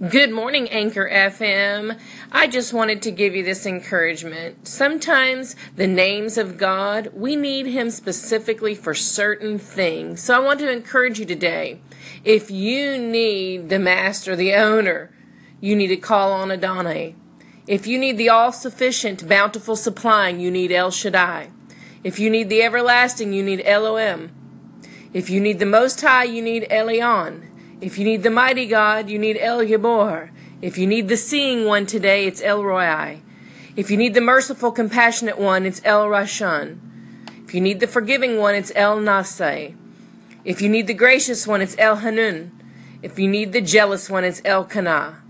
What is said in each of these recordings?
Good morning, Anchor FM. I just wanted to give you this encouragement. Sometimes the names of God, we need Him specifically for certain things. So I want to encourage you today. If you need the Master, the owner, you need to call on Adonai. If you need the all sufficient, bountiful supplying, you need El Shaddai. If you need the everlasting, you need Elohim. If you need the Most High, you need Elyon. If you need the mighty God, you need El Gibor. If you need the seeing one today, it's El Roi. If you need the merciful, compassionate one, it's El Rashon. If you need the forgiving one, it's El Nasai. If you need the gracious one, it's El Hanun. If you need the jealous one, it's El Kana.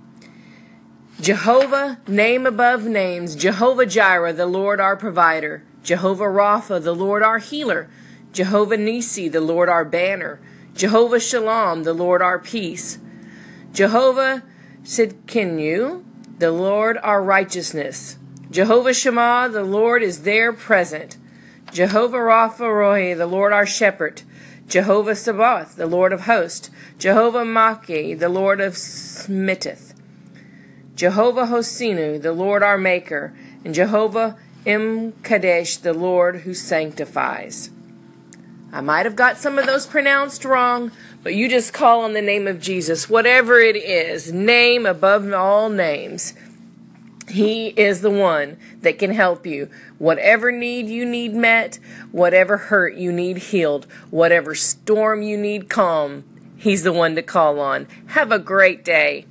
Jehovah, name above names. Jehovah Jireh, the Lord our provider. Jehovah Rapha, the Lord our healer. Jehovah Nisi, the Lord our banner. Jehovah Shalom, the Lord our peace. Jehovah Sidkenu, the Lord our righteousness. Jehovah Shema, the Lord is there present. Jehovah Rapha Rohi, the Lord our shepherd. Jehovah Sabaoth, the Lord of hosts. Jehovah Machi, the Lord of smitteth. Jehovah Hosinu, the Lord our maker. And Jehovah Im Kadesh, the Lord who sanctifies. I might have got some of those pronounced wrong, but you just call on the name of Jesus, whatever it is, name above all names. He is the one that can help you. Whatever need you need met, whatever hurt you need healed, whatever storm you need calm, He's the one to call on. Have a great day.